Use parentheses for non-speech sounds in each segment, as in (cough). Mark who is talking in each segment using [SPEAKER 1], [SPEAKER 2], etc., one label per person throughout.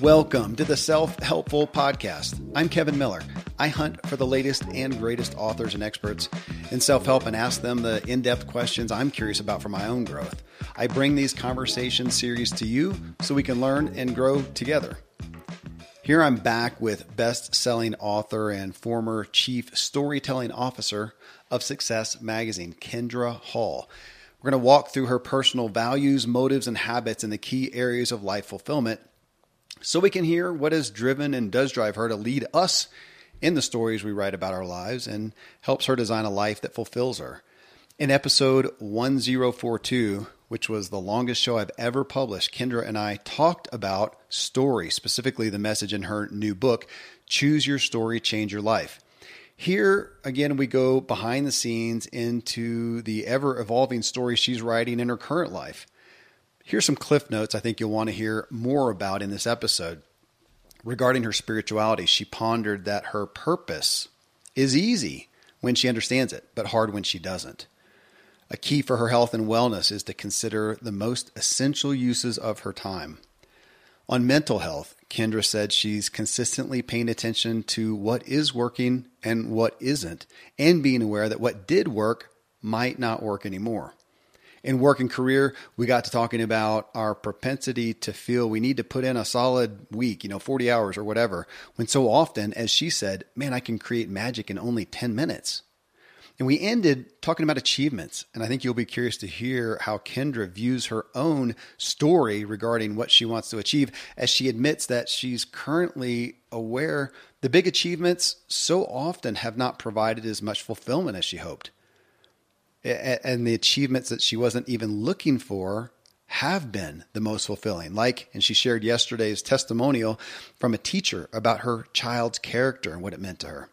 [SPEAKER 1] Welcome to the Self Helpful Podcast. I'm Kevin Miller. I hunt for the latest and greatest authors and experts in self help and ask them the in depth questions I'm curious about for my own growth. I bring these conversation series to you so we can learn and grow together. Here I'm back with best selling author and former chief storytelling officer of Success Magazine, Kindra Hall. We're going to walk through her personal values, motives, and habits in the key areas of life fulfillment so we can hear what has driven and does drive her to lead us in the stories we write about our lives and helps her design a life that fulfills her. In episode 1042, which was the longest show I've ever published, Kindra and I talked about story, specifically the message in her new book, Choose Your Story, Change Your Life. Here, again, we go behind the scenes into the ever evolving story she's writing in her current life. Here's some cliff notes I think you'll want to hear more about in this episode. Regarding her spirituality, she pondered that her purpose is easy when she understands it, but hard when she doesn't. A key for her health and wellness is to consider the most essential uses of her time. On mental health, Kindra said she's consistently paying attention to what is working and what isn't, and being aware that what did work might not work anymore in work and career, we got to talking about our propensity to feel we need to put in a solid week, you know, 40 hours or whatever, when so often, as she said, man, I can create magic in only 10 minutes. And we ended talking about achievements. And I think you'll be curious to hear how Kindra views her own story regarding what she wants to achieve as she admits that she's currently aware the big achievements so often have not provided as much fulfillment as she hoped and the achievements that she wasn't even looking for have been the most fulfilling. Like, and she shared yesterday's testimonial from a teacher about her child's character and what it meant to her.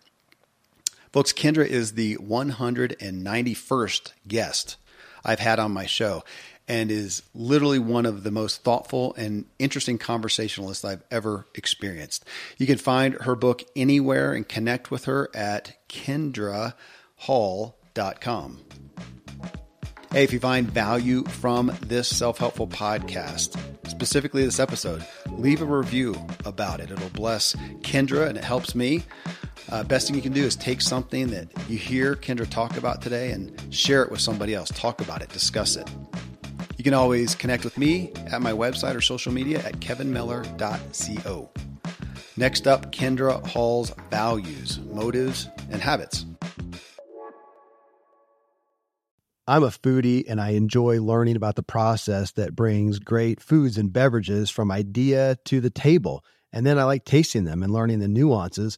[SPEAKER 1] Folks, Kindra is the 191st guest I've had on my show and is literally one of the most thoughtful and interesting conversationalists I've ever experienced. You can find her book anywhere and connect with her at kindrahall.com. Hey, if you find value from this self helpful podcast, specifically this episode, leave a review about it. It'll bless Kindra and it helps me. Uh, best thing you can do is take something that you hear Kindra talk about today and share it with somebody else. Talk about it, discuss it. You can always connect with me at my website or social media at kevinmiller.co. Next up, Kindra Hall's values, motives, and habits.
[SPEAKER 2] I'm a foodie and I enjoy learning about the process that brings great foods and beverages from idea to the table. And then I like tasting them and learning the nuances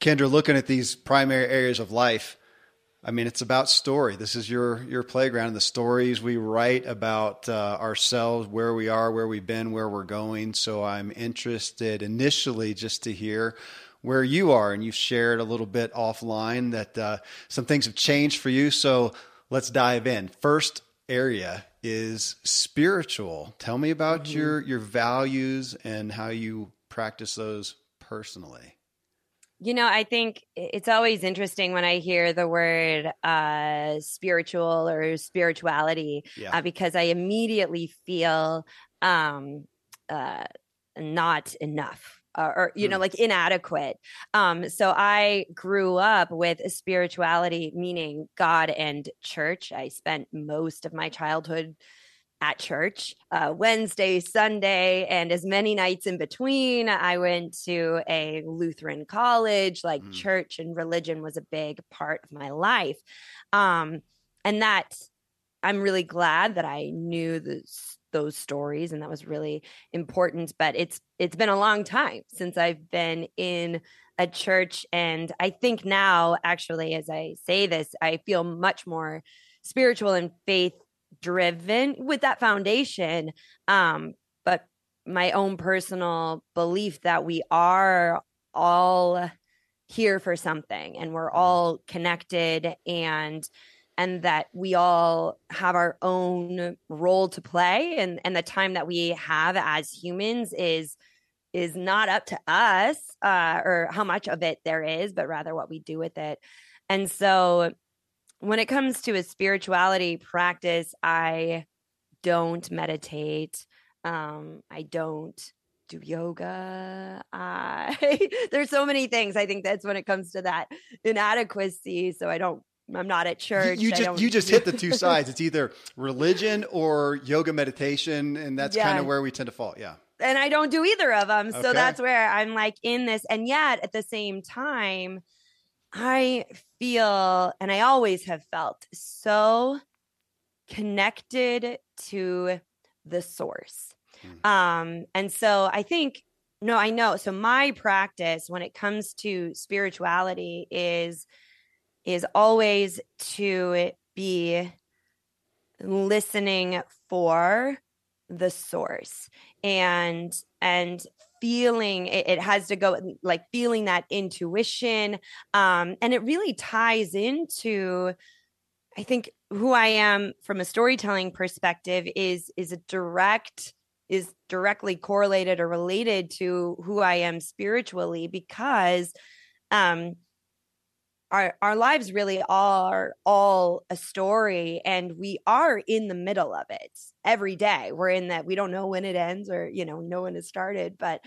[SPEAKER 1] Kindra, looking at these primary areas of life, I mean, it's about story. This is your your playground. The stories we write about uh, ourselves, where we are, where we've been, where we're going. So I'm interested initially just to hear where you are, and you've shared a little bit offline that uh, some things have changed for you. So let's dive in. First area is spiritual. Tell me about mm-hmm. your your values and how you practice those personally.
[SPEAKER 3] You know, I think it's always interesting when I hear the word uh, spiritual or spirituality yeah. uh, because I immediately feel um, uh, not enough. Uh, or you know like inadequate um so i grew up with spirituality meaning god and church i spent most of my childhood at church uh, Wednesday, Sunday, and as many nights in between. I went to a Lutheran college, like mm. church and religion was a big part of my life. Um, and that I'm really glad that I knew this, those stories and that was really important but it's it's been a long time since I've been in a church and I think now actually as I say this I feel much more spiritual and faith driven with that foundation um but my own personal belief that we are all here for something and we're mm-hmm. all connected and and that we all have our own role to play and and the time that we have as humans is is not up to us uh, or how much of it there is but rather what we do with it and so when it comes to a spirituality practice, I don't meditate. Um, I don't do yoga. I (laughs) there's so many things. I think that's when it comes to that inadequacy. So I don't I'm not at church.
[SPEAKER 1] You, you just you just hit the two (laughs) sides. It's either religion or yoga meditation, and that's yeah. kind of where we tend to fall. Yeah.
[SPEAKER 3] And I don't do either of them. Okay. So that's where I'm like in this. And yet at the same time, I feel, and I always have felt so connected to the source. Mm. Um, and so I think, no, I know. So my practice when it comes to spirituality is is always to be listening for the source and and feeling it, it, has to go like feeling that intuition um and it really ties into i think who i am from a storytelling perspective is is a direct is directly correlated or related to who i am spiritually because um our our lives really are all a story and we are in the middle of it every day. We're in that we don't know when it ends or you know know when it started but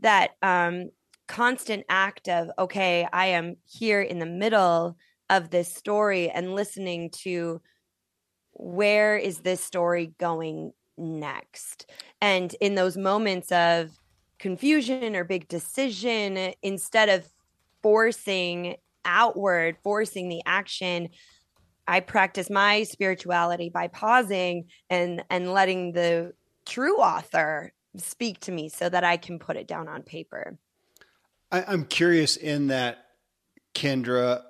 [SPEAKER 3] that um constant act of okay i am here in the middle of this story and listening to where is this story going next? And in those moments of confusion or big decision instead of forcing outward, forcing the action. I practice my spirituality by pausing and and letting the true author speak to me so that I can put it down on paper.
[SPEAKER 1] I, I'm curious in that, Kindra,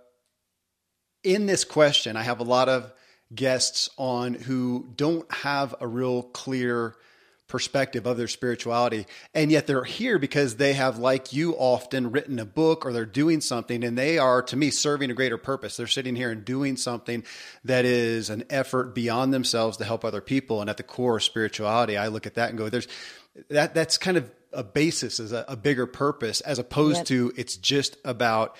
[SPEAKER 1] in this question, I have a lot of guests on who don't have a real clear perspective of their spirituality. And yet they're here because they have, like you, often written a book or they're doing something and they are, to me, serving a greater purpose. They're sitting here and doing something that is an effort beyond themselves to help other people. And at the core of spirituality, I look at that and go, there's that, that's kind of a basis as a, a bigger purpose as opposed yep. to it's just about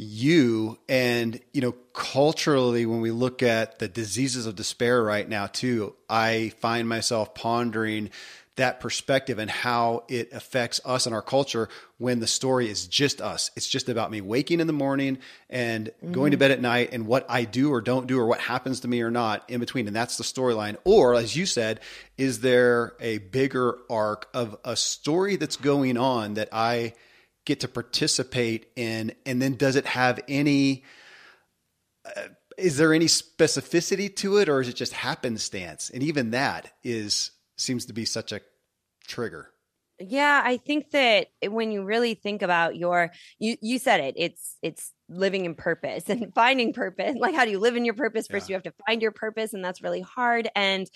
[SPEAKER 1] you and you know culturally when we look at the diseases of despair right now too i find myself pondering that perspective and how it affects us and our culture when the story is just us it's just about me waking in the morning and mm-hmm. going to bed at night and what i do or don't do or what happens to me or not in between and that's the storyline or as you said is there a bigger arc of a story that's going on that i get to participate in? And then does it have any, uh, is there any specificity to it or is it just happenstance? And even that is, seems to be such a trigger.
[SPEAKER 3] Yeah, I think that when you really think about your you you said it, it's it's living in purpose and (laughs) finding purpose. Like how do you live in your purpose? First yeah. you have to find your purpose and that's really hard and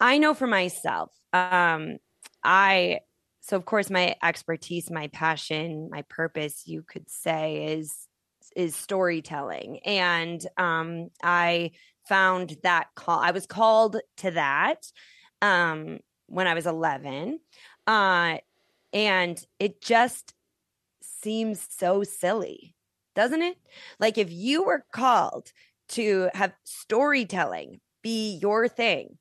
[SPEAKER 3] I know for myself, um I so of course my expertise my passion my purpose you could say is is storytelling and um, i found that call. I was called to that um, when I was 11. Uh, and it just seems so silly, doesn't it? Like if you were called to have storytelling be your thing,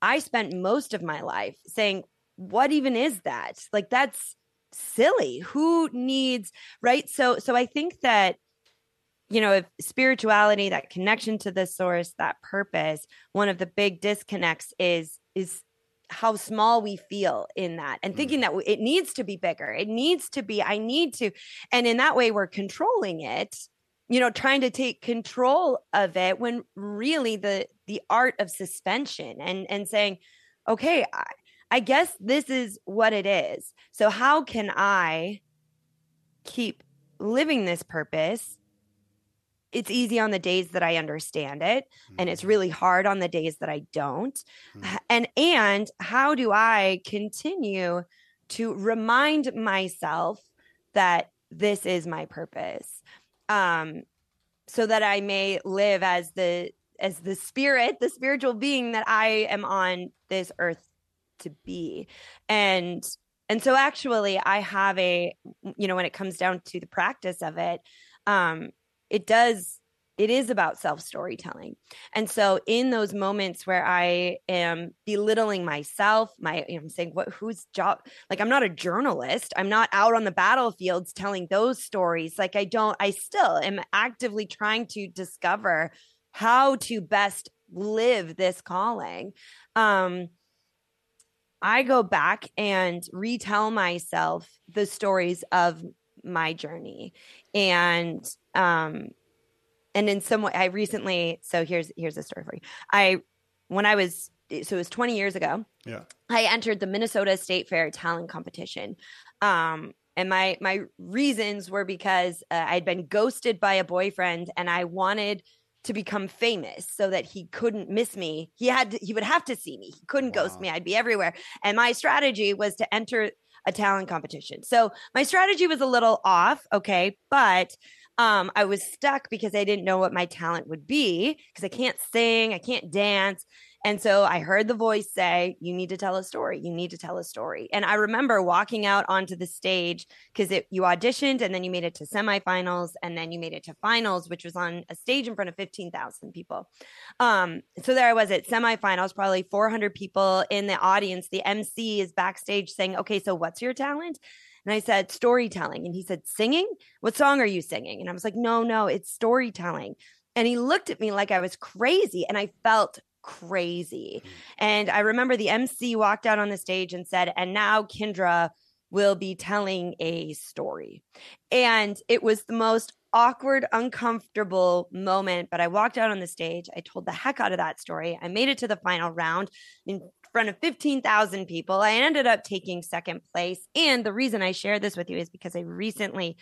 [SPEAKER 3] I spent most of my life saying, what even is that? Like that's silly. Who needs, right? So so I think that you know, if spirituality, that connection to the source, that purpose, one of the big disconnects is is how small we feel in that and thinking mm. that it needs to be bigger. It needs to be I need to and in that way we're controlling it, you know, trying to take control of it when really the the art of suspension and and saying, okay, I, I guess this is what it is. So how can I keep living this purpose it's easy on the days that I understand it mm-hmm. and it's mm-hmm. really hard on the days that I don't. Mm-hmm. And and how do I continue to remind myself that this is my purpose? Um so that I may live as the as the spirit, the spiritual being that I am on this earth to be. And and so actually I have a you know when it comes down to the practice of it um it does it is about self storytelling. And so in those moments where I am belittling myself, my you know, I'm saying what whose job like I'm not a journalist. I'm not out on the battlefields telling those stories. Like I don't I still am actively trying to discover how to best live this calling. Um I go back and retell myself the stories of my journey. And um and in some way i recently so here's here's a story for you. I when i was so it was 20 years ago
[SPEAKER 1] yeah.
[SPEAKER 3] I entered the minnesota state fair talent competition. Um and my my reasons were because uh, i'd been ghosted by a boyfriend and i wanted to become famous so that he couldn't miss me. He had to, he would have to see me. He couldn't wow. ghost me. I'd be everywhere. And my strategy was to enter a talent competition. So my strategy was a little off okay but um, I was stuck because I didn't know what my talent would be because I can't sing, I can't dance. And so I heard the voice say, You need to tell a story. You need to tell a story. And I remember walking out onto the stage because you auditioned and then you made it to semifinals and then you made it to finals, which was on a stage in front of 15,000 people. Um, so there I was at semifinals, probably 400 people in the audience. The MC is backstage saying, Okay, so what's your talent? And I said, storytelling. And he said, singing? What song are you singing? And I was like, no, no, it's storytelling. And he looked at me like I was crazy. And I felt crazy. Mm. And I remember the MC walked out on the stage and said, and now Kindra will be telling a story. And it was the most awkward, uncomfortable moment. But I walked out on the stage. I told the heck out of that story. I made it to the final round in front of 15,000 people. I ended up taking second place. And the reason I share this with you is because I recently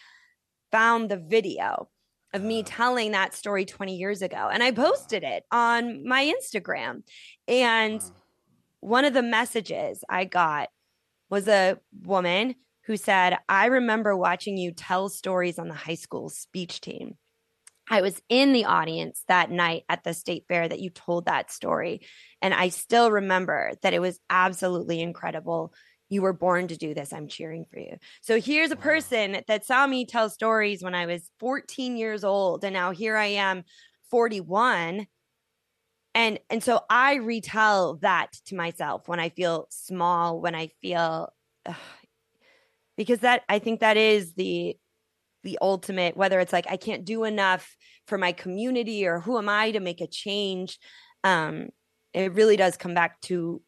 [SPEAKER 3] found the video of me uh-huh. telling that story 20 years ago and I posted it on my Instagram. And one of the messages I got was a woman who said, I remember watching you tell stories on the high school speech team. I was in the audience that night at the state fair that you told that story. And I still remember that it was absolutely incredible. You were born to do this. I'm cheering for you. So here's a person that saw me tell stories when I was 14 years old. And now here I am, 41. And and so I retell that to myself when I feel small, when I feel ugh, because that I think that is the the ultimate whether it's like i can't do enough for my community or who am i to make a change um it really does come back to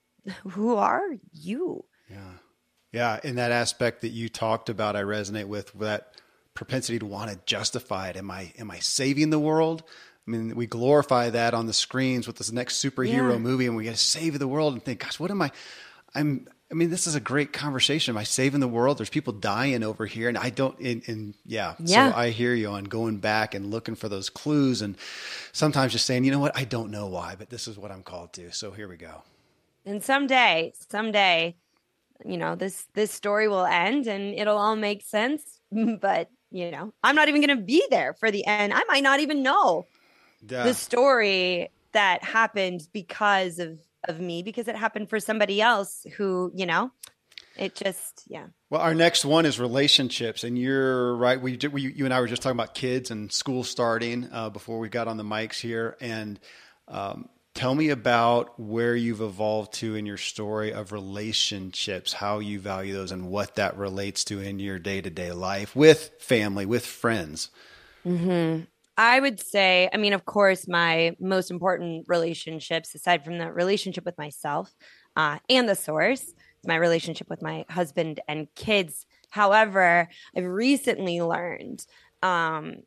[SPEAKER 3] who are you
[SPEAKER 1] yeah in that aspect that you talked about i resonate with that propensity to want to justify it am i am i saving the world I mean, we glorify that on the screens with this next superhero yeah. movie, and we get to save the world and think, "Gosh, what am I? I'm I mean, this is a great conversation. Am I saving the world? There's people dying over here, and I don't. And, and yeah,
[SPEAKER 3] yeah,
[SPEAKER 1] so I hear you on going back and looking for those clues, and sometimes just saying, you know what, I don't know why, but this is what I'm called to. So here we go.
[SPEAKER 3] And someday, someday, you know this this story will end, and it'll all make sense. (laughs) but you know, I'm not even going to be there for the end. I might not even know yeah. the story that happened because of of me because it happened for somebody else who you know it just yeah
[SPEAKER 1] well our next one is relationships and you're right we, we you and i were just talking about kids and school starting uh, before we got on the mics here and um, tell me about where you've evolved to in your story of relationships how you value those and what that relates to in your day-to-day life with family with friends
[SPEAKER 3] mm-hmm. I would say, I mean, of course, my most important relationships, aside from the relationship with myself uh, and the source, my relationship with my husband and kids. However, I've recently learned um,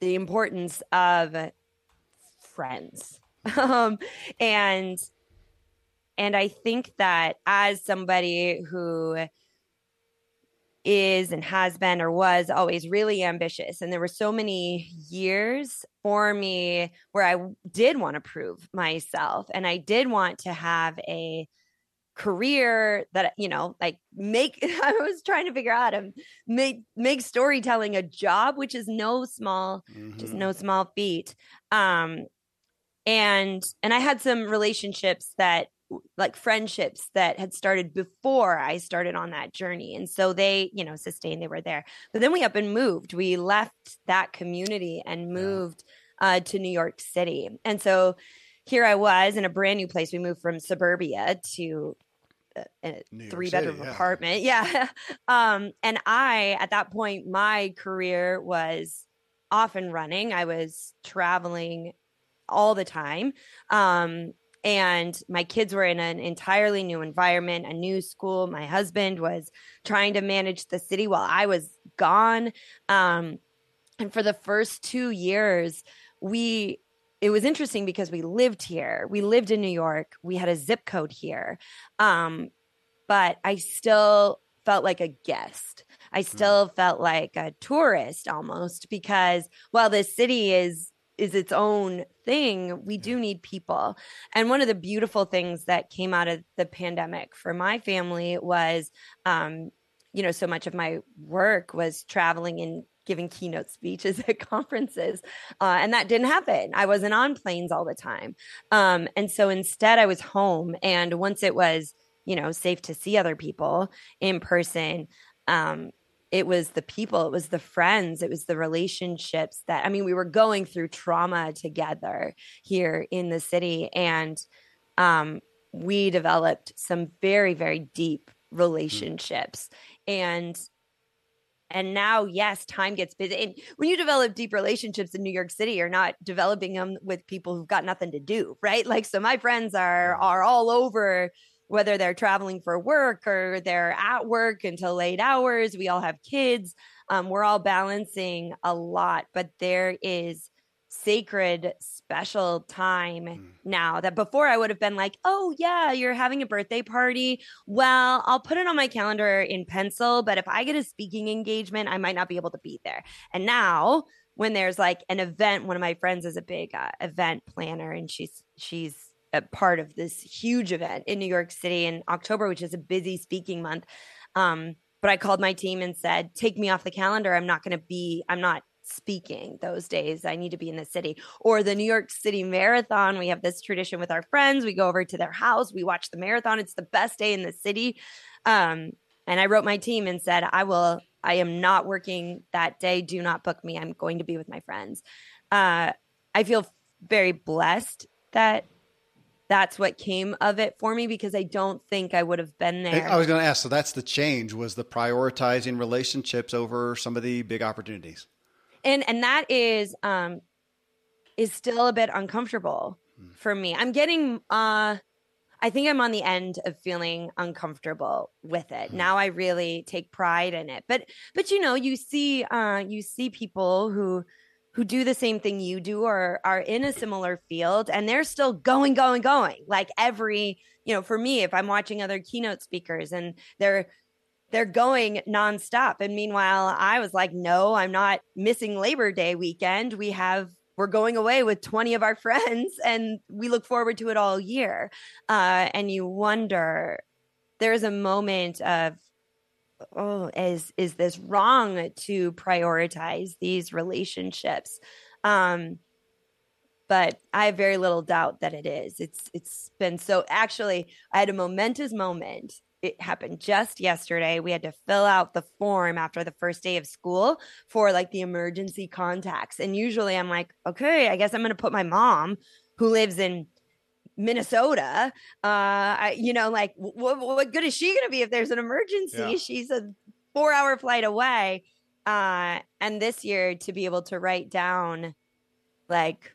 [SPEAKER 3] the importance of friends, (laughs) um, and and I think that as somebody who is and has been or was always really ambitious. And there were so many years for me where I did want to prove myself and I did want to have a career that you know like make (laughs) i was trying to figure out how to make make storytelling a job which is no small mm-hmm. just no small feat um and and i had some relationships that like friendships that had started before I started on that journey. And so they, you know, sustained, they were there. But then we up and moved. We left that community and moved yeah. uh, to New York City. And so here I was in a brand new place. We moved from suburbia to uh, a, three bedroom yeah. apartment. Yeah. (laughs) um, and I, at that point, my career was off and running. I was traveling all the time. Um, and my kids were in an entirely new environment, a new school. My husband was trying to manage the city while I was gone. Um, and for the first two years, we it was interesting because we lived here. We lived in New York. We had a zip code here. Um, but I still felt like a guest. I hmm. still mm. felt like a tourist almost because while this city is is its own thing, we do need people. And one of the beautiful things that came out of the pandemic for my family was, um, you know, so much of my work was traveling and giving keynote speeches (laughs) at conferences. Uh, and that didn't happen. I wasn't on planes all the time. Um, and so instead, I was home. And once it was, you know, safe to see other people in person, um, it was the people, it was the friends, it was the relationships that I mean, we were going through trauma together here in the city. And um, we developed some very, very deep hmm. relationships. Mm. And and now, yes, time gets busy. And when you develop deep relationships in New York City, you're not developing them with people who've got nothing to do, right? Like, so my friends are are all over whether they're traveling for work or they're at work until late hours. We all have kids. Um, we're all balancing a lot, but there is sacred, special time mm. now that before I would have been like, oh, yeah, you're having a birthday party. Well, I'll put it on my calendar in pencil, but if I get a speaking engagement, I might not be able to be there. And now, when there's like an event, one of my friends is a big uh, event planner and she's, she's, a part of this huge event in New York City in October, which is a busy speaking month. Um, but I called my team and said, take me off the calendar. I'm not going to be, I'm not speaking those days. I need to be in the city. Or the New York City Marathon. We have this tradition with our friends. We go over to their house, we watch the marathon. It's the best day in the city. Um, and I wrote my team and said, I will, I am not working that day. Do not book me. I'm going to be with my friends. Uh, I feel very blessed that that's what came of it for me because I don't think I would have been there.
[SPEAKER 1] I was going to ask. So that's the change was the prioritizing relationships over some of the big opportunities.
[SPEAKER 3] And and that is um is still a bit uncomfortable hmm. for me. I'm getting uh I think I'm on the end of feeling uncomfortable with it. Hmm. Now I really take pride in it. But but you know, you see uh you see people who who do the same thing you do or are in a similar field and they're still going going going. Like every you know for me if i'm watching other keynote speakers and they're they're going nonstop. And meanwhile i was like no i'm not missing labor day weekend. We have we're going away with 20 of our (laughs) friends and we look forward to it all year. Uh, and you wonder there's a moment of oh is is this wrong to prioritize these relationships um but I have very little doubt that it is. It's it's been so actually I had a momentous moment. It happened just yesterday. We had to fill out the form after the first day of school for like the emergency contacts. And usually I'm like, okay, I guess I'm going to put my mom who lives in Minnesota. Uh, I, you know, like what, what good is she going to be if there's an emergency? Yeah. She's a four hour flight away. Uh, and this year to be able to write down like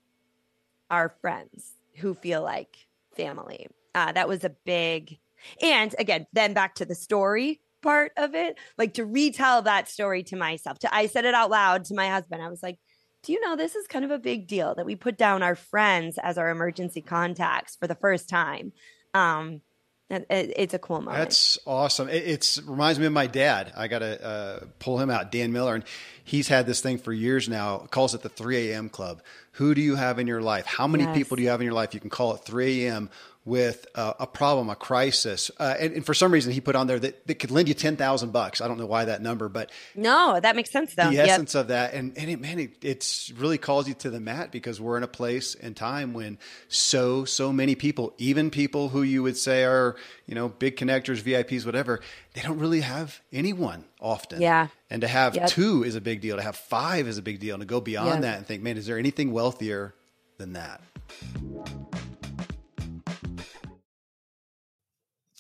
[SPEAKER 3] our friends who feel like family. Uh, that was a big, and again, then back to the story part of it, like to retell that story to myself. To I said it out loud to my husband. I was like, "Do you know this is kind of a big deal that we put down our friends as our emergency contacts for the first time?" Um, it's a cool moment.
[SPEAKER 4] That's awesome. It it's, reminds me of my dad. I got to uh, pull him out, Dan Miller, and he's had this thing for years now. Calls it the 3 a.m. club. Who do you have in your life? How many yes. people do you have in your life? You can call it 3 a.m with a, a problem, a crisis, uh, and, and, for some reason he put on there that, that could lend you ten thousand bucks. I don't know why that number, but
[SPEAKER 3] no, that makes sense though.
[SPEAKER 4] The yep. essence of that, and and it, man, it it's really calls you to the mat because we're in a place and time when so so many people, even people who you would say are you know big connectors, VIPs, whatever, they don't really have anyone often.
[SPEAKER 3] Yeah.
[SPEAKER 4] And to have yep. two is a big deal. To have five is a big deal. And to go beyond yep. that and think, man, is there anything wealthier than that?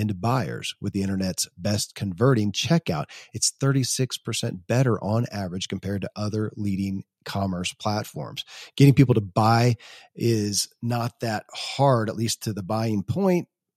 [SPEAKER 1] into buyers with the internet's best converting checkout. It's 36% better on average compared to other leading commerce platforms. Getting people to buy is not that hard, at least to the buying point.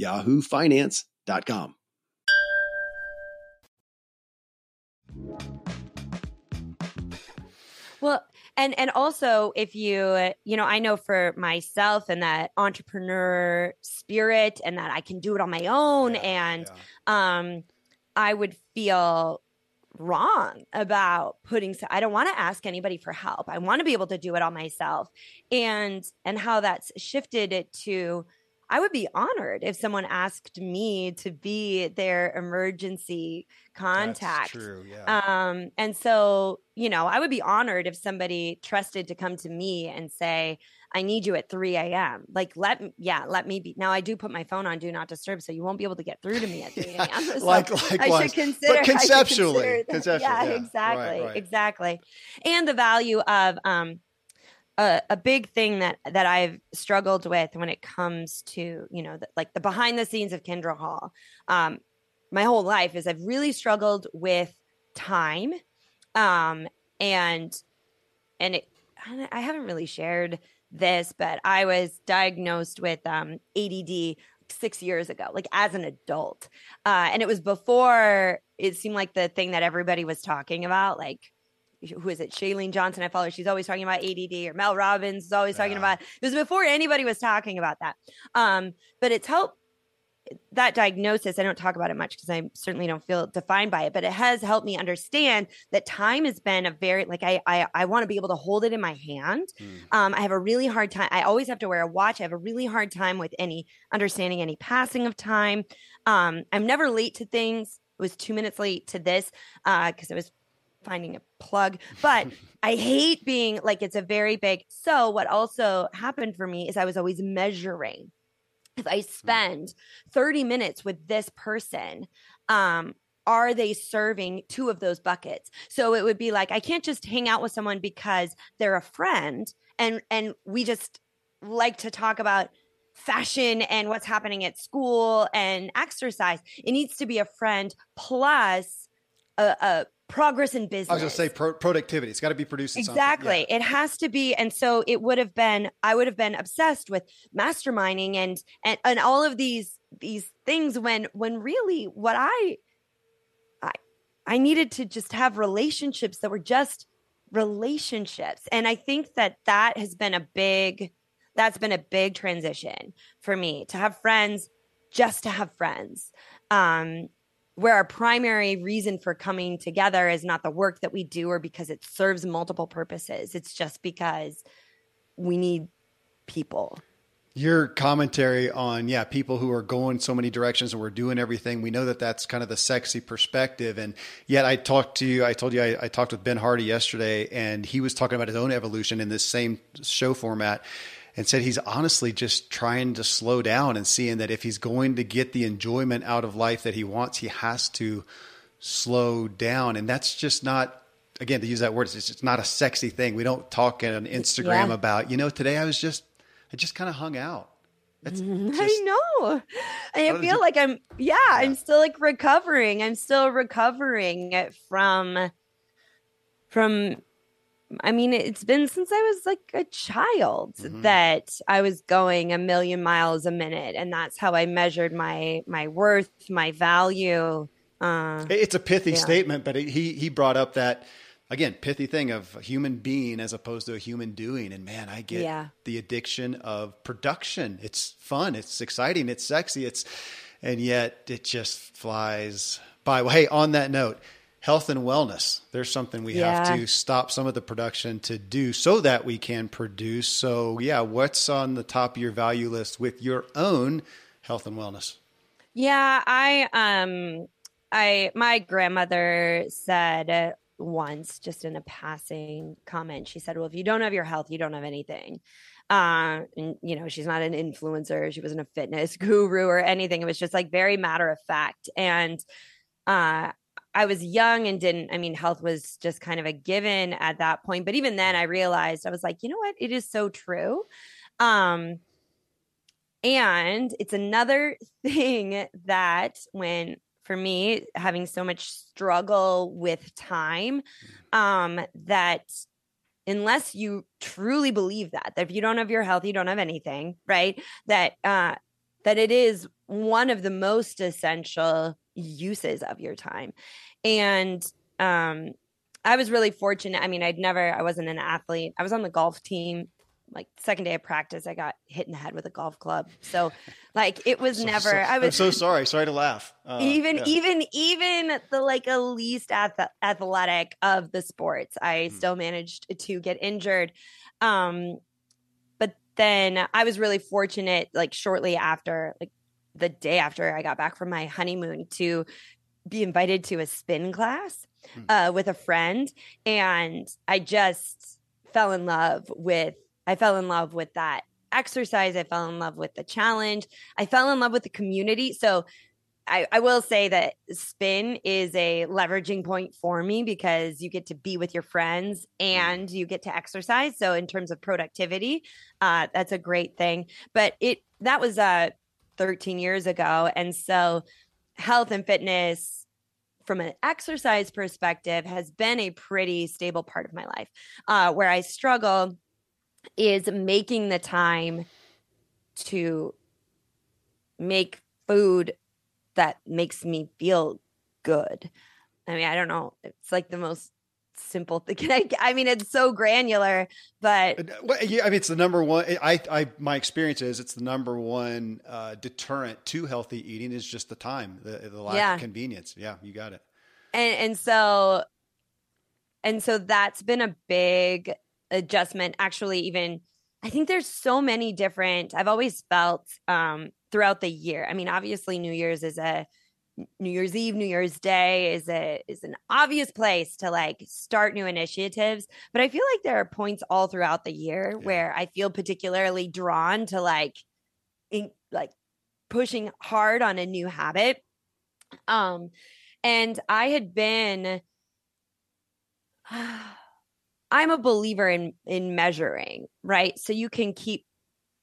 [SPEAKER 1] yahoofinance.com.
[SPEAKER 3] Well, and and also if you you know i know for myself and that entrepreneur spirit and that i can do it on my own yeah, and yeah. um i would feel wrong about putting so i don't want to ask anybody for help i want to be able to do it all myself and and how that's shifted it to I would be honored if someone asked me to be their emergency contact.
[SPEAKER 1] That's true, yeah.
[SPEAKER 3] Um, and so, you know, I would be honored if somebody trusted to come to me and say, I need you at 3 a.m. Like, let me, yeah, let me be. Now, I do put my phone on do not disturb, so you won't be able to get through to me at (laughs) 3 a.m. (laughs)
[SPEAKER 1] So like, I should consider, (laughs) but conceptually, conceptually
[SPEAKER 3] yeah, yeah, exactly, right, right. exactly. And the value of, um, a, a, big thing that that I've struggled with when it comes to you know the, like the behind the scenes of Kindra Hall. Um, my whole life is I've really struggled with time, um, and and it, I haven't really shared this, but I was diagnosed with um, ADD six years ago, like as an adult, uh, and it was before it seemed like the thing that everybody was talking about, like who is it? Chalene Johnson. I follow. She's always talking about ADD, or Mel Robbins is always yeah. talking about. It was before anybody was talking about that. Um, but it's helped that diagnosis. I don't talk about it much because I certainly don't feel defined by it. But it has helped me understand that time has been a very like I I, I want to be able to hold it in my hand. Mm. Um, I have a really hard time. I always have to wear a watch. I have a really hard time with any understanding any passing of time. Um, I'm never late to things. It was two minutes late to this because uh, I was finding a plug, but (laughs) I hate being like it's a very big. So, what also happened for me is I was always measuring. If I hmm. spend 30 minutes with this person, um, are they serving two of those buckets? So it would be like I can't just hang out with someone because they're a friend and and we just like to talk about fashion and what's happening at school and exercise. It needs to be a friend plus a, a progress in business. I
[SPEAKER 1] was going to say pro- productivity. It's got to be producing
[SPEAKER 3] exactly. Yeah. It has to be, and so it would have been. I would have been obsessed with masterminding and and and all of these these things when when really what I I I needed to just have relationships that were just relationships, and I think that that has been a big that's been a big transition for me to have friends just to have friends um where our primary reason for coming together is not the work that we do or because it serves multiple purposes. It's just because we need people.
[SPEAKER 1] Your commentary on, yeah, people who are going so many directions and we're doing everything. We know that that's kind of the sexy perspective. And yet I talked to you, I told you, I, I talked with Ben Hardy yesterday and he was talking about his own evolution in this same show format and said he's honestly just trying to slow down and seeing that if he's going to get the enjoyment out of life that he wants, he has to slow down. And that's just not, again, to use that word, it's just not a sexy thing. We don't talk on Instagram yeah. about, you know, today I was just, I just kind of hung out. (laughs)
[SPEAKER 3] Just, I know. I feel you, like I'm, yeah, yeah, I'm still like recovering. I'm still recovering from, from I mean, it's been since I was like a child mm-hmm. that I was going a million miles a minute, and that's how I measured my my worth, my value.
[SPEAKER 1] Uh, it's a pithy yeah. statement, but he he brought up that again pithy thing of a human being as opposed to a human doing. And man, I get yeah. the addiction of production. It's fun, it's exciting, it's sexy, it's and yet it just flies by. Well, hey, on that note health and wellness. There's something we yeah. have to stop some of the production to do so that we can produce. So, yeah, what's on the top of your value list with your own health and wellness?
[SPEAKER 3] Yeah, I um I my grandmother said once just in a passing comment she said, "Well, if you don't have your health, you don't have anything." Uh, and you know, she's not an influencer. She wasn't a fitness (laughs) guru or anything. It was just like very matter of fact. And uh, I was young and didn't, I mean, health was just kind of a given at that point. But even then I realized I was like, you know what? It is so true. Um, and it's another (laughs) thing that when for me having so much struggle with time um that unless you truly believe that that if you don't have your health you don't have anything right that uh that it is one of the most essential uses of your time and um i was really fortunate i mean i'd never i wasn't an athlete i was on the golf team like second day of practice, I got hit in the head with a golf club. So like it was so, never.
[SPEAKER 1] So,
[SPEAKER 3] I was
[SPEAKER 1] I'm so sorry. Sorry to laugh.
[SPEAKER 3] Uh, even yeah. even even the like a least ath- athletic of the sports, I hmm. still managed to get injured. Um, but then I was really fortunate. Like shortly after, like the day after I got back from my honeymoon, to be invited to a spin class hmm. uh, with a friend, and I just fell in love with I fell in love with that exercise. I fell in love with the challenge. I fell in love with the community. So I, I, will say that spin is a leveraging point for me because you get to be with your friends and you get to exercise. So in terms of productivity, uh, that's a great thing. But it that was uh 13 years ago. And so health and fitness from an exercise perspective has been a pretty stable part of my life. Uh, where I struggle is making the time to make food that makes me feel good. I mean, I don't know. It's like the most simple (laughs) thing. I, mean, it's so granular, but
[SPEAKER 1] well, yeah, I mean, it's the number one. I, I, my experience is it's the number one uh, deterrent to healthy eating is just the time, the, the lack yeah. of convenience. Yeah, you got it.
[SPEAKER 3] And and so, and so that's been a big adjustment actually even I think there's so many different I've always felt um throughout the year. I mean, obviously New Year's is a New Year's Eve, New Year's Day is a is an obvious place to like start new initiatives, but I feel like there are points all throughout the year yeah. where I feel particularly drawn to like in, like pushing hard on a new habit. Um and I had been (sighs) I'm a believer in in measuring, right? So you can keep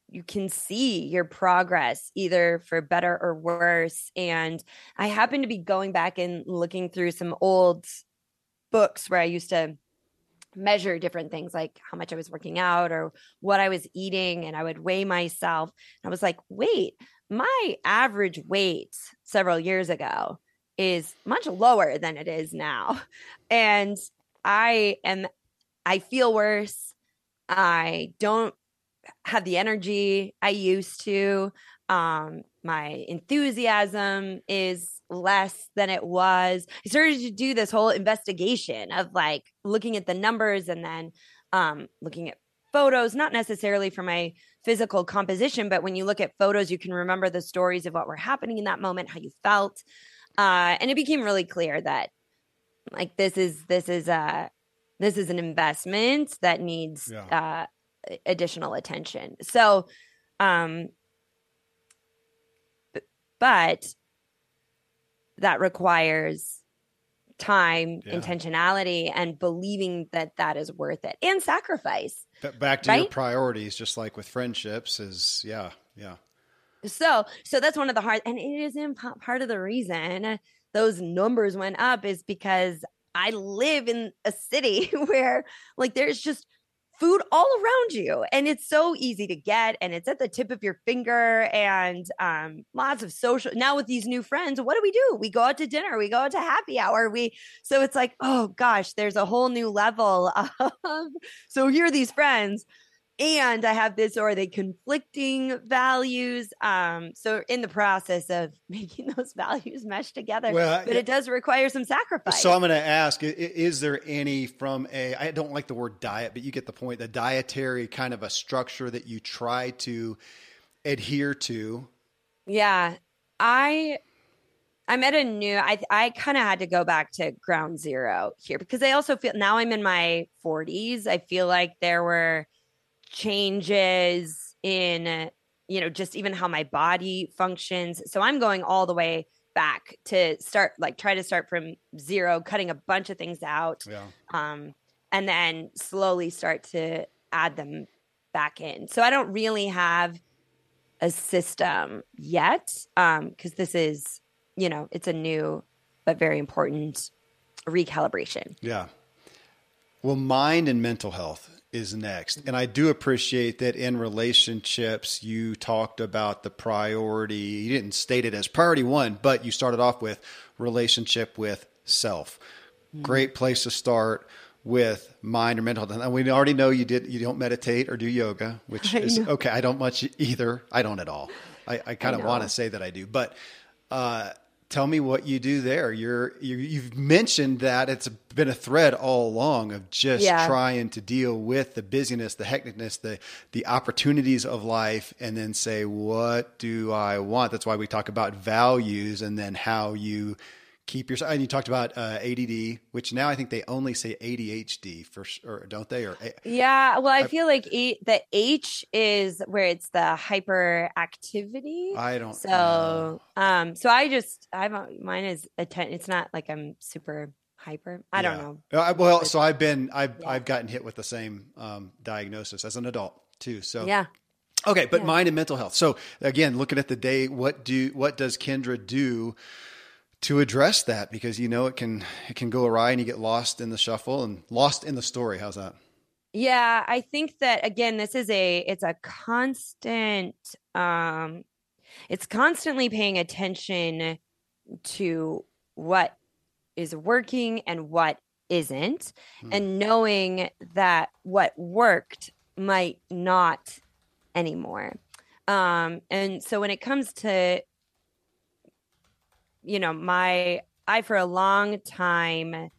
[SPEAKER 3] you can see your progress either for better or worse and I happen to be going back and looking through some old books where I used to measure different things like how much I was working out or what I was eating and I would weigh myself. And I was like, "Wait, my average weight several years ago is much lower than it is now." (laughs) And I am I feel worse. I don't have the energy I used to. Um, my enthusiasm is less than it was. I started to do this whole investigation of like looking at the numbers and then um, looking at photos, not necessarily for my physical composition, but when you look at photos, you can remember the stories of what were happening in that moment, how you felt. Uh, and it became really clear that like this is this is a this is an investment that needs yeah. uh, additional attention. So, um, but that requires time, yeah. intentionality, and believing that that is worth it and sacrifice.
[SPEAKER 1] Back to right? your priorities, just like with friendships, is yeah, yeah.
[SPEAKER 3] So, so that's one of the hard, and it is in part of the reason those numbers went up is because I live in a city (laughs) where like there's just food all around you and it's so easy to get and it's at the tip of your finger and um lots of social now with these new friends what do we do? We go out to dinner we go out to happy hour we so it's like oh gosh there's a whole new level (laughs) of so here are these friends and I have this or are they conflicting values? Um, so in the process of (laughs) making those values mesh together, well, but it does require some sacrifice.
[SPEAKER 1] So I'm going to ask: Is there any from a? I don't like the word diet, but you get the point. The dietary kind of a structure that you try to adhere to.
[SPEAKER 3] Yeah, I I'm at a new I I kind of had to go back to ground zero here because I also feel now I'm in my 40s. I feel like there were changes in you know just even how my body functions. So i'm going all the way back to start like try to start from zero cutting a bunch of things out yeah. um and then slowly start to add them back in. So i don't really have a system yet um because this is you know it's a new but very important recalibration.
[SPEAKER 1] Yeah. Well mind and mental health is next. And I do appreciate that in relationships, you talked about the priority. You didn't state it as priority one, but you started off with relationship with self. Mm-hmm. Great place to start with mind or mental health. And we already know you did you don't meditate or do yoga, which (laughs) I is okay. I don't much either. I don't at all. I, I kind of want to say that I do, but uh, tell me what you do there. You're, you have mentioned that it's been a thread all along of just yeah. trying to deal with the busyness, the hecticness, the the opportunities of life, and then say, what do I want? That's why we talk about values, and then how you keep yourself. And you talked about uh, ADD, which now I think they only say ADHD for, or don't they? Or
[SPEAKER 3] yeah, well, I, I feel like the H is where it's the hyperactivity.
[SPEAKER 1] I don't.
[SPEAKER 3] So, know. um, so I just I have mine is atten- It's not like I'm super hyper. I yeah. don't know.
[SPEAKER 1] Uh, well, so I've been I've yeah. I've gotten hit with the same um, diagnosis as an adult too. So
[SPEAKER 3] yeah.
[SPEAKER 1] Okay, but yeah. mind and mental health. So again, looking at the day, what do what does Kindra do to address that because you know it can it can go awry and you get lost in the shuffle and lost in the story. How's that?
[SPEAKER 3] Yeah, I think that again, this is a it's a constant um it's constantly paying attention to what is working and what isn't hmm. and knowing that what worked might not anymore. Um and so when it comes to you know, my I for a long time,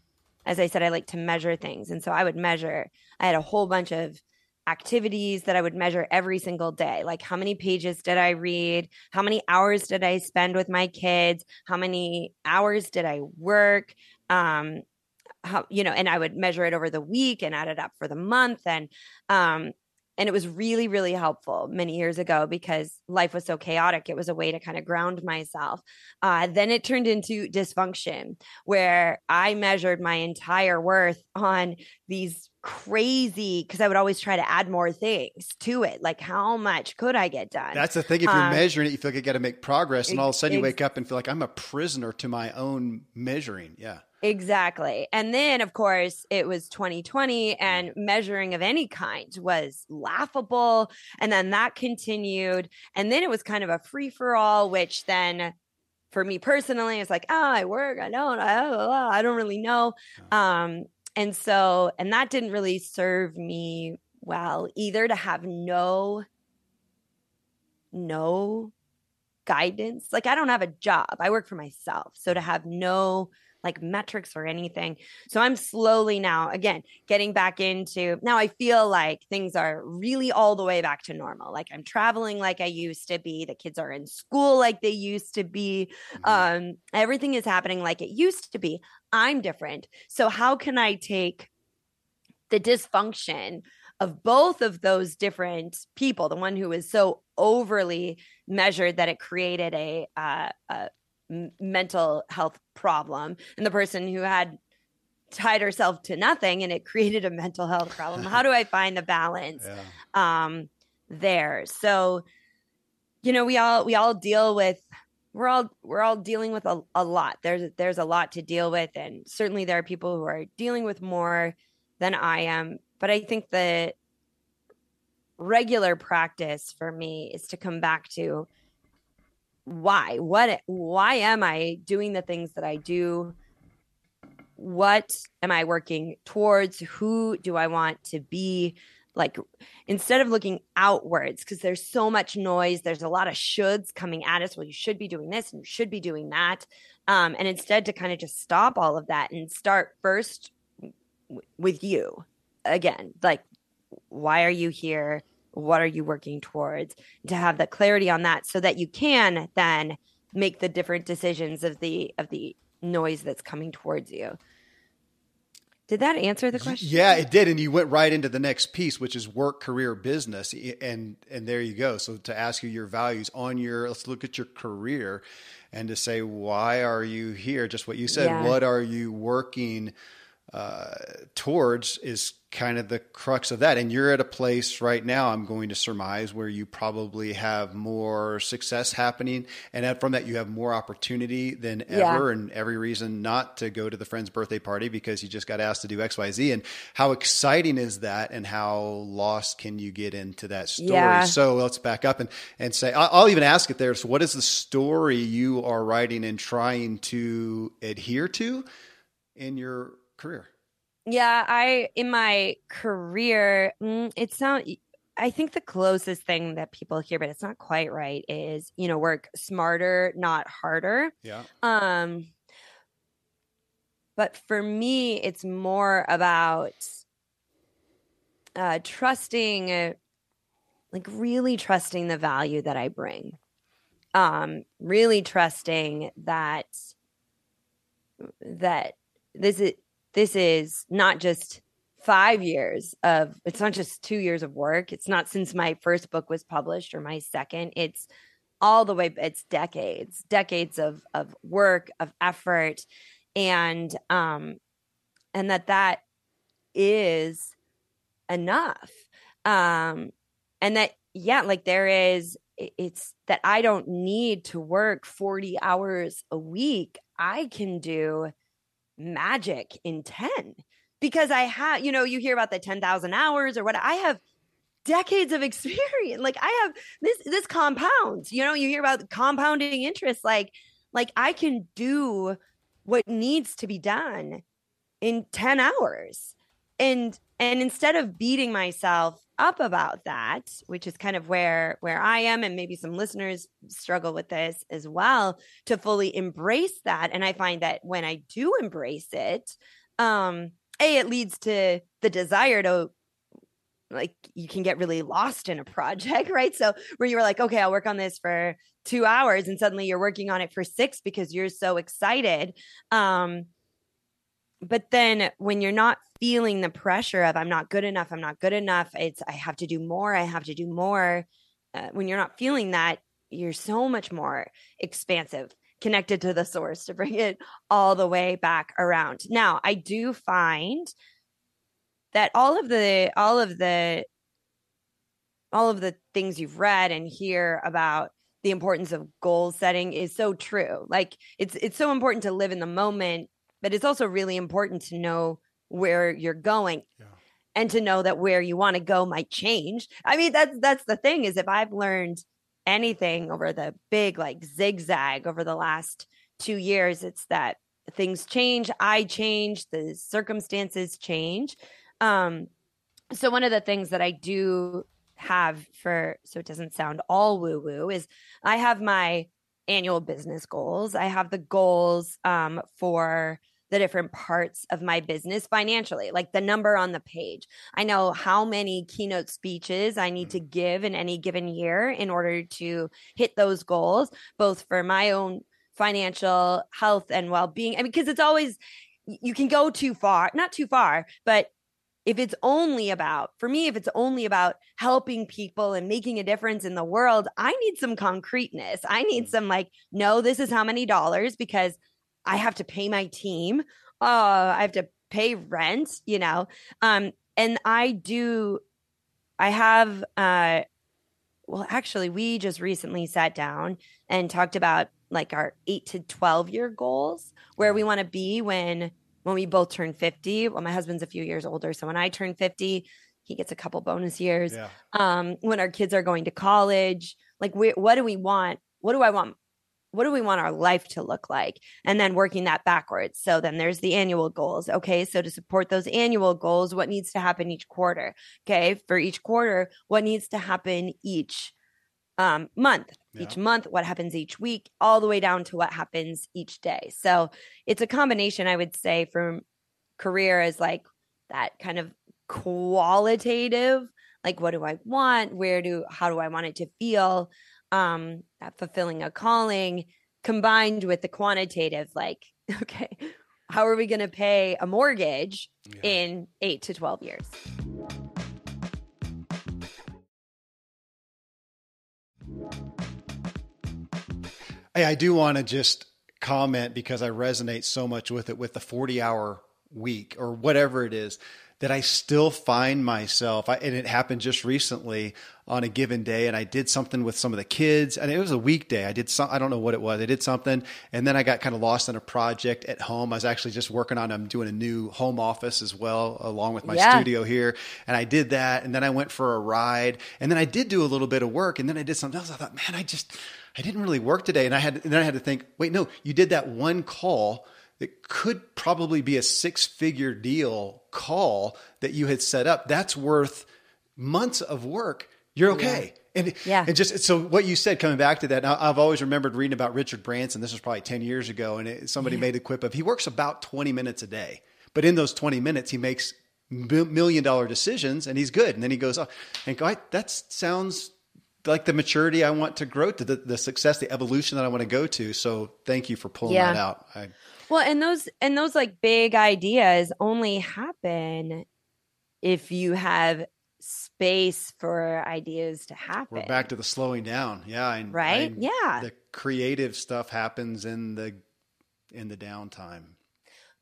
[SPEAKER 3] as I said, I like to measure things. And so I would measure. I had a whole bunch of activities that I would measure every single day. Like how many pages did I read? How many hours did I spend with my kids? How many hours did I work? Um, how, you know, and I would measure it over the week and add it up for the month. And um, and it was really, really helpful many years ago because life was so chaotic. It was a way to kind of ground myself. Uh, then it turned into dysfunction where I measured my entire worth on these crazy because I would always try to add more things to it. Like, how much could I get done?
[SPEAKER 1] That's the thing. If you're um, measuring it, you feel like you got to make progress, and all of a sudden you wake up and feel like I'm a prisoner to my own measuring. Yeah.
[SPEAKER 3] Exactly. And then, of course, it was 2020 and measuring of any kind was laughable. And then that continued. And then it was kind of a free for all, which then for me personally is like, oh, I work, I don't, I, I don't really know. Um, and so, and that didn't really serve me well either to have no, no guidance. Like I don't have a job. I work for myself. So to have no like metrics or anything. So I'm slowly now, again, getting back into now I feel like things are really all the way back to normal. Like I'm traveling like I used to be. The kids are in school like they used to be. Mm-hmm. Um, everything is happening like it used to be. I'm different. So how can I take the dysfunction of both of those different people the one who is so overly measured that it created a, uh, a mental health problem and the person who had tied herself to nothing and it (laughs) created a mental health problem. How do i find the balance (laughs) yeah. um there? So you know we all we all deal with we're all we're all dealing with a, a lot. There's there's a lot to deal with and certainly there are people who are dealing with more than i am but i think the regular practice for me is to come back to why? What why am i doing the things that i do? What am i working towards? Who do i want to be? Like instead of looking outwards because there's so much noise there's a lot of shoulds coming at us. Well you should be doing this and you should be doing that. Um, and instead to kind of just stop all of that and start first w- with you again. Like why are you here what are you working towards to have the clarity on that so that you can then make the different decisions of the of the noise that's coming towards you did that answer the question?
[SPEAKER 1] Yeah, it did, and you went right into the next piece, which is work, career, business, and and there you go. So to ask you your values on your, let's look at your career, and to say why are you here? Just what you said. Yeah. What are you working uh, towards is kind of the crux of that. And you're at a place right now, I'm going to surmise, where you probably have more success happening. And from that, you have more opportunity than ever, yeah. and every reason not to go to the friend's birthday party because you just got asked to do XYZ. And how exciting is that? And how lost can you get into that story? Yeah. So let's back up and, and say, I'll even ask it there. So, what is the story you are writing and trying to adhere to in your career?
[SPEAKER 3] Yeah, I in my career, mm, it's not I think the closest thing that people hear, but it's not quite right, is you know, work smarter, not harder.
[SPEAKER 1] Yeah.
[SPEAKER 3] Um but for me, it's more about uh trusting uh, like really trusting the value that I bring. Um, really trusting that that this is this is not just five years of it's not just two years of work. It's not since my first book was published or my second. It's all the way it's decades decades of of work of effort. And um and that that is enough. Um and that yeah like there is it's that i don't need to work 40 hours a week. I can do magic in 10 because I have, you know, you hear about the 10,000 hours or what I have decades of (laughs) experience. Like I have this, this compounds, you know, you hear about compounding interest. Like, like I can do what needs to be done in 10 hours. And, and instead of beating myself up about that which is kind of where where i am and maybe some listeners struggle with this as well to fully embrace that and i find that when i do embrace it um a it leads to the desire to like you can get really lost in a project (laughs) right? So where you were like okay i'll work on this for two hours and suddenly you're working on it for six because you're so excited. Um but then when you're not feeling the pressure of i'm not good enough i'm not good enough it's i have to do more i have to do more uh, when you're not feeling that you're so much more expansive connected to the source to bring it all the way back around. Now i do find that all of the all of the all of the things you've read and hear about the importance of goal setting is so true. Like it's it's so important to live in the moment but it's also really important to know where you're going yeah. and to know that where you want to go might change. I mean, that's that's the thing is if I've learned anything over the big like zigzag over the last 2 years, it's that things change, I change, the circumstances change. Um so one of the things that I do have for so it doesn't sound all woo woo is I have my annual business goals. I have the goals um, for the different parts of my business financially, like the number on the page. I know how many keynote speeches I need to mm-hmm. give in any given year in order to hit those goals, both for my own financial health and well being. I mean, because it's always, you can go too far, not too far, but if it's only about for me if it's only about helping people and making a difference in the world i need some concreteness i need mm. some like no this is how many dollars because i have to pay my team. Uh i have to pay rent you know um and i do i have uh well actually we just recently sat down and talked about like our 8 to 12 year goals where we want to be when when we both turn 50 well my husband's a few years older so when i turn 50 he gets a couple bonus years. Yeah. um when our kids are going to college like we, what do we want? What do i want what do we want our life to look like? And then working that backwards. So then there's the annual goals. Okay so to support those annual goals what needs to happen each quarter? Okay for each quarter what needs to happen each um, month? Yeah. each month what happens each week? All the way down to what happens each day. So it's a combination i would say from career is like that kind of qualitative like what do i want? Where do how do i want it to feel um fulfilling a calling combined with the quantitative like (laughs) okay how are we going to pay a mortgage yeah. in 8 to 12 years
[SPEAKER 1] Hey, I do want to just comment because I resonate so much with it with the 40 hour week or whatever it is that I still find myself, I, and it happened just recently on a given day, and I did something with some of the kids, and it was a weekday. I did some, I don't know what it was. I did something, and then I got kind of lost in a project at home. I was actually just working on, I'm doing a new home office as well, along with my yeah. studio here, and I did that, and then I went for a ride, and then I did do a little bit of work, and then I did something else. I thought, man, I just, I didn't really work today, and I had, and then I had to think, wait, no, you did that one call that could probably be a six figure deal call that you had set up, that's worth months of work. You're okay. Yeah. And, yeah. and just so what you said, coming back to that, I've always remembered reading about Richard Branson. This was probably 10 years ago. And it, somebody yeah. made a quip of he works about 20 minutes a day. But in those 20 minutes, he makes million dollar decisions and he's good. And then he goes, oh, and go, that sounds like the maturity I want to grow to, the, the success, the evolution that I want to go to. So thank you for pulling yeah. that out. I,
[SPEAKER 3] well, and those and those like big ideas only happen if you have space for ideas to happen.
[SPEAKER 1] We're back to the slowing down. Yeah.
[SPEAKER 3] I, right. Yeah.
[SPEAKER 1] The creative stuff happens in the in the downtime.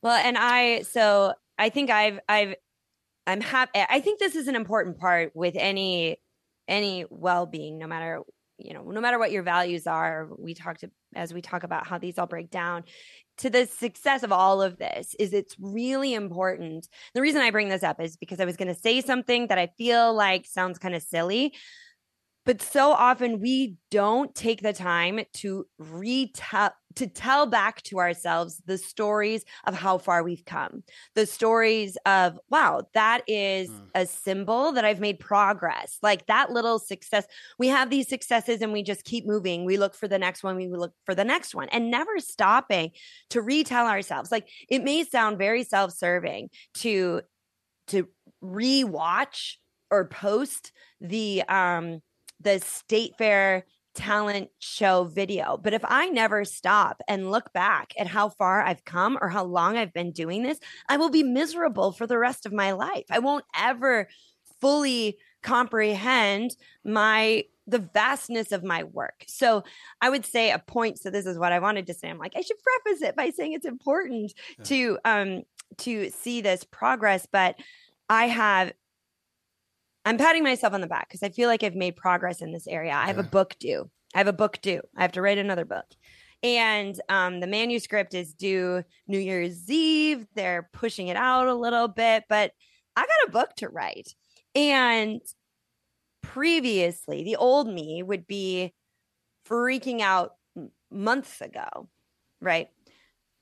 [SPEAKER 3] Well, and I so I think I've I've I'm happy. I think this is an important part with any any well-being, no matter you know, no matter what your values are. We talked as we talk about how these all break down to the success of all of this is it's really important. The reason I bring this up is because I was going to say something that I feel like sounds kind of silly, but so often we don't take the time to retell to tell back to ourselves the stories of how far we've come. The stories of wow that is mm. a symbol that i've made progress. Like that little success we have these successes and we just keep moving. We look for the next one we look for the next one and never stopping to retell ourselves. Like it may sound very self-serving to to rewatch or post the um the state fair talent show video. But if I never stop and look back at how far I've come or how long I've been doing this, I will be miserable for the rest of my life. I won't ever fully comprehend my the vastness of my work. So I would say a point so this is what I wanted to say. I'm like I should preface it by saying it's important yeah. to um to see this progress, but I have I'm patting myself on the back because I feel like I've made progress in this area. I have a book due. I have a book due. I have to write another book. And um, the manuscript is due New Year's Eve. They're pushing it out a little bit, but I got a book to write. And previously, the old me would be freaking out months ago, right?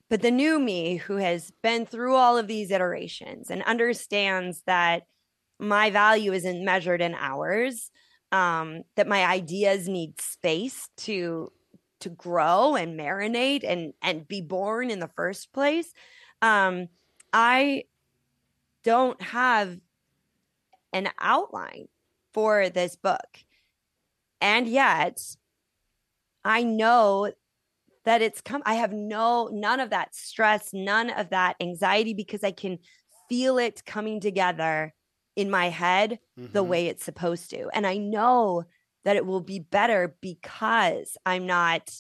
[SPEAKER 3] But the new me who has been through all of these iterations and understands that my value isn't measured in hours um, that my ideas need space to to grow and marinate and and be born in the first place. Um, i don't have an outline for this book. And yet i know that it's come i have no none of that stress none of that anxiety because i can feel it coming together in my head mm-hmm. the way it's supposed to. And I know that it will be better because I'm not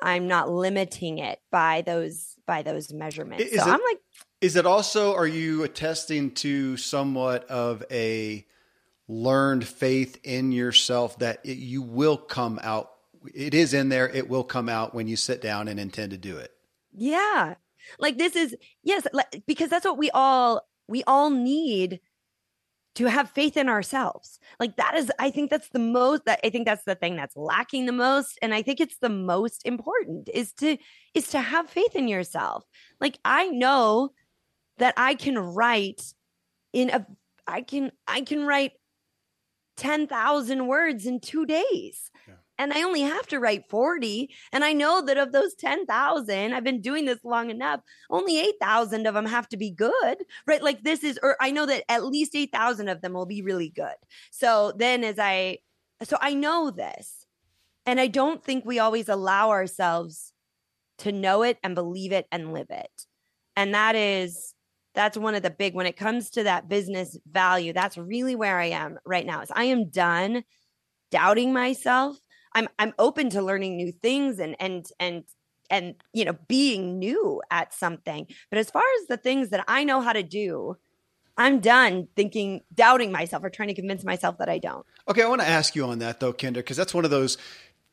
[SPEAKER 3] I'm not limiting it by those by those measurements. Is so it, I'm like
[SPEAKER 1] Is it also are you attesting to somewhat of a learned faith in yourself that it, you will come out it is in there it will come out when you sit down and intend to do it.
[SPEAKER 3] Yeah. Like this is yes because that's what we all we all need to have faith in ourselves. Like that is, I think that's the most that I think that's the thing that's lacking the most. And I think it's the most important is to is to have faith in yourself. Like I know that I can write in a I can I can write 10,000 words in 2 days and I only have to write 40. And I know that of those 10,000, I've been doing this long enough, only 8,000 of them have to be good, right? Like this is, or I know that at least 8,000 of them will be really good. So then as I, so I know this. And I don't think we always allow ourselves to know it and believe it and live it. and that is that's one of the big when it comes to that business value that's really where i am right now is i am done doubting myself i'm i'm open to learning new things and and and and you know being new at something. But as far as the things that i know how to do i'm done thinking doubting myself or trying to convince myself that i don't.
[SPEAKER 1] Okay i want to ask you on that though Kindra because that's one of those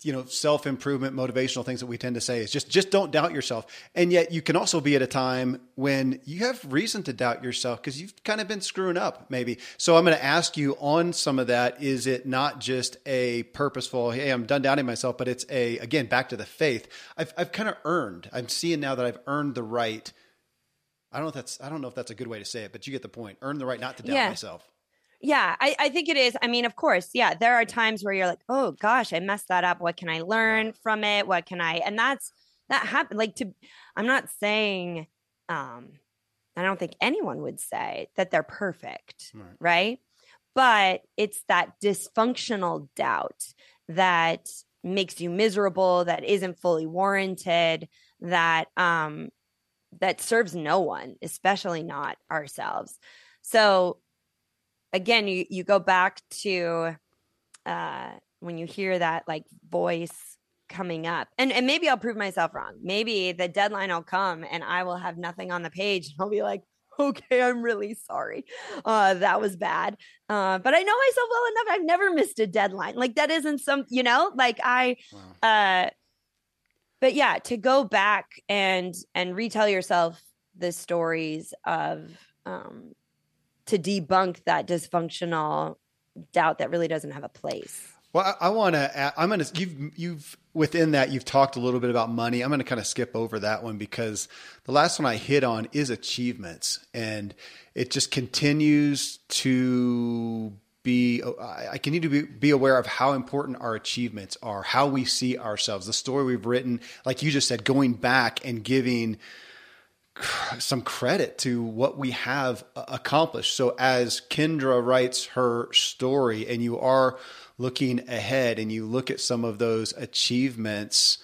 [SPEAKER 1] you know self improvement motivational things that we tend to say is just just don't doubt yourself. And yet you can also be at a time when you have reason to doubt yourself because you've kind of been screwing up maybe. So i'm going to ask you on some of that is it not just a purposeful hey i'm done doubting myself but it's a again back to the faith. I've, I've kind of earned i'm seeing now that i've earned the right i don't know if that's i don't know if that's a good way to say it but you get the point earn the right not to doubt yeah. myself
[SPEAKER 3] yeah, I, I think it is. I mean, of course, yeah, there are times where you're like, oh gosh, I messed that up. What can I learn from it? What can I, and that's, that happened. Like to, I'm not saying, um, I don't think anyone would say that they're perfect, right? right? But it's that dysfunctional doubt that makes you miserable, that isn't fully warranted, that, um, that serves no one, especially not ourselves. So again, you you go back to uh, when you hear that like voice coming up, and and maybe I'll prove myself wrong. Maybe the deadline will come and I will have nothing on the page, and I'll be like, okay, I'm really sorry. Uh, that was bad. Uh, but I know myself well enough. I've never missed a deadline. Like that isn't some, you know, like I, wow. uh, but yeah, to go back and, and retell yourself the stories of, um, to debunk that dysfunctional doubt that really doesn't have a place.
[SPEAKER 1] Well, I, I want to. I'm going to. You've you've within that you've talked a little bit about money. I'm going to kind of skip over that one because the last one I hit on is achievements, and it just continues to be. I continue to be, be aware of how important our achievements are, how we see ourselves, the story we've written. Like you just said, going back and giving some credit to what we have accomplished. So as Kindra writes her story and you are looking ahead and you look at some of those achievements,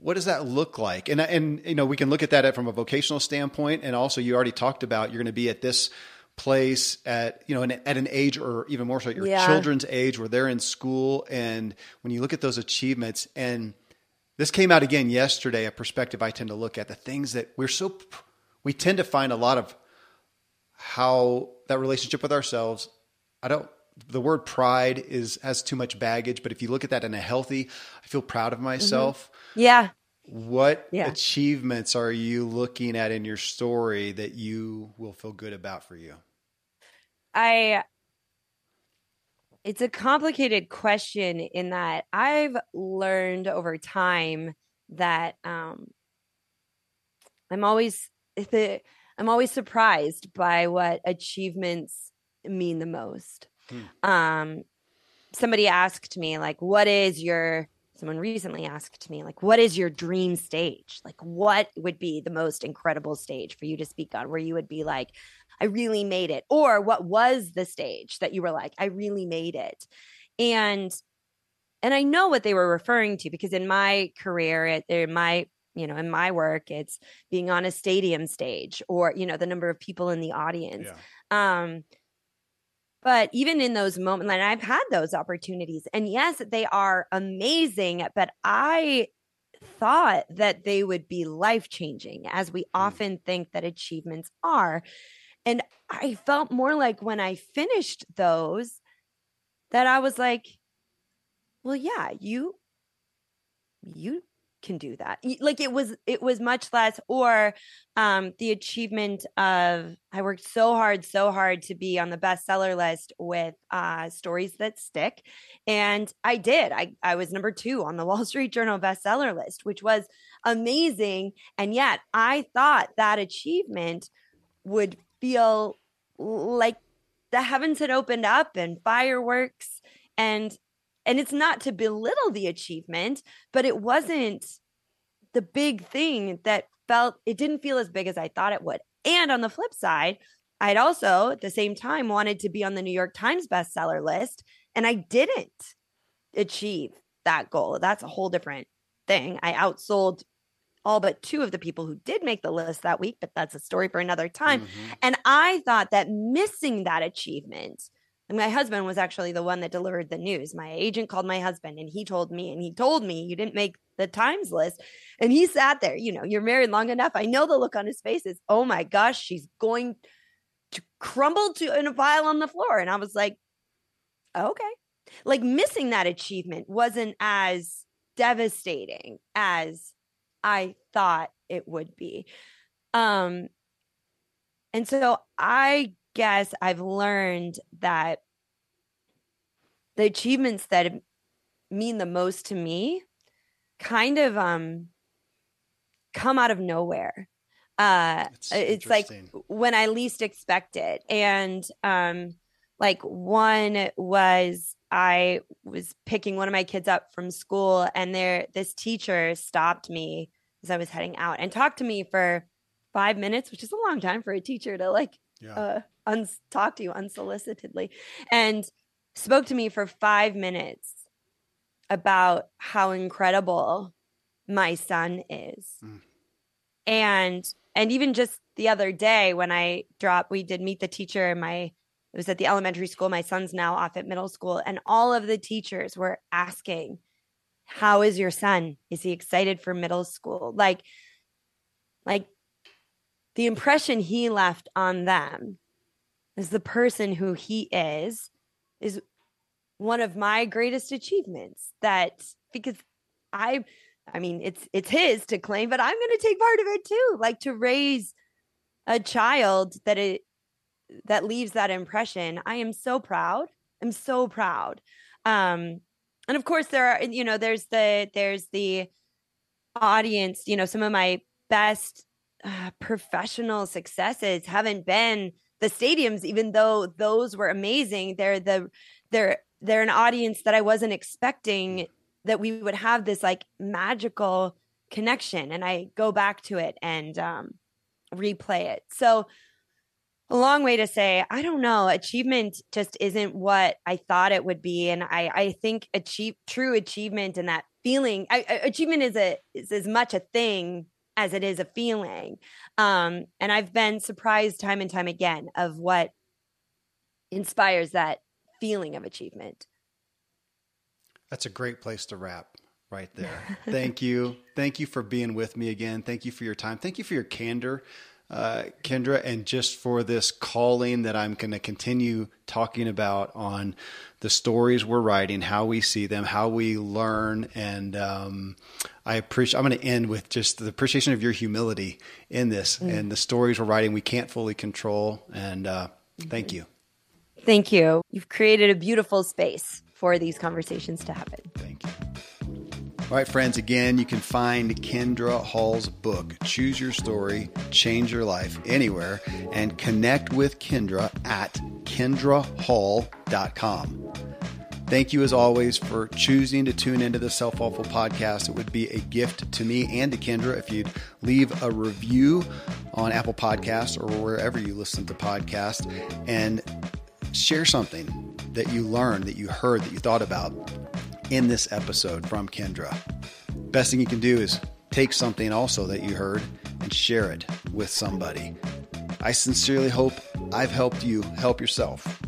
[SPEAKER 1] what does that look like? And and you know, we can look at that from a vocational standpoint and also you already talked about you're going to be at this place at you know at an age or even more so your yeah. children's age where they're in school and when you look at those achievements and this came out again yesterday, a perspective I tend to look at the things that we're so, we tend to find a lot of how that relationship with ourselves. I don't, the word pride is, has too much baggage, but if you look at that in a healthy, I feel proud of myself.
[SPEAKER 3] Mm-hmm. Yeah.
[SPEAKER 1] What yeah. achievements are you looking at in your story that you will feel good about for you?
[SPEAKER 3] I it's a complicated question in that I've learned over time that um, I'm always the (laughs) I'm always surprised by what achievements mean the most. Hmm. Um, somebody asked me like, "What is your?" Someone recently asked me like, "What is your dream stage? Like, what would be the most incredible stage for you to speak on? Where you would be like, I really made it? Or what was the stage that you were like, I really made it? And and I know what they were referring to because in my career, it, in my you know, in my work, it's being on a stadium stage or you know the number of people in the audience. Yeah. Um, but even in those moments, and I've had those opportunities, and yes, they are amazing. But I thought that they would be life changing, as we mm. often think that achievements are. And I felt more like when I finished those that I was like, well, yeah, you you can do that. Like it was it was much less or um the achievement of i worked so hard so hard to be on the bestseller list with uh stories that stick and i did. I i was number 2 on the (laughs) wall street journal bestseller list which was amazing and yet i thought that achievement would feel like the heavens had opened up and fireworks and and it's not to belittle the achievement but it wasn't the big thing that felt it didn't feel as big as i thought it would and on the flip side i'd also at the same time wanted to be on the new york times bestseller list and i didn't achieve that goal that's a whole different thing i outsold all but two of the people who did make the list that week, but that's a story for another time. Mm-hmm. And I thought that missing that achievement, my husband was actually the one that delivered the news. My agent called my husband and he told me, and he told me you didn't make the Times list. And he sat there, you know, you're married long enough. I know the look on his face is, oh my gosh, she's going to crumble to in a pile on the floor. And I was like, okay. Like missing that achievement wasn't as devastating as I thought it would be. Um, and so I guess I've learned that the achievements that mean the most to me kind of um come out of nowhere. Uh it's like when I least expect it. And um like one was I was picking one of my kids up from school and there this teacher stopped me as I was heading out and talked to me for 5 minutes, which is a long time for a teacher to like yeah. uh un- talk to you unsolicitedly and spoke to me for 5 minutes about how incredible my son is. Mm. And and even just the other day when I dropped we did meet the teacher my it was at the elementary school. My son's now off at middle school. And all of the teachers were asking, How is your son? Is he excited for middle school? Like, like the impression he left on them as the person who he is is one of my greatest achievements that because I I mean it's it's his to claim but I'm going to take part of it too like to raise a child that it that leaves that impression. I am so proud. I'm so proud. Um and of course there are you know there's the there's the audience you know some of my best uh, professional successes haven't been the stadiums even though those were amazing. They're the they're they're an audience that i wasn't expecting that we would have this like magical connection and i go back to it and um replay it. So a long way to say i don't know. Achievement just isn't what i thought it would be and i i think achieve true achievement and that feeling I, achievement is a is as much a thing as it is a feeling. Um and i've been surprised time and time again of what inspires that feeling of achievement.
[SPEAKER 1] That's a great place to wrap right there. (laughs) Thank you. Thank you for being with me again. Thank you for your time. Thank you for your candor uh, Kindra, and just for this calling that I'm going to continue talking about on the stories we're writing, how we see them, how we learn, and um, I appreciate. I'm going to end with just the appreciation of your humility in this mm. and the stories we're writing. We can't fully control, and uh, thank you.
[SPEAKER 3] Thank you. You've created a beautiful space for these conversations to happen.
[SPEAKER 1] Thank you. All right, friends, again, you can find Kindra Hall's book, Choose Your Story, Change Your Life, anywhere, and connect with Kindra at kindrahall.com. Thank you, as always, for choosing to tune into the Self Helpful podcast. It would be a gift to me and to Kindra if you'd leave a review on Apple Podcasts or wherever you listen to podcasts and share something that you learned, that you heard, that you thought about in this episode from Kindra. Best thing you can do is take something also that you heard and share it with somebody. I sincerely hope I've helped you help yourself.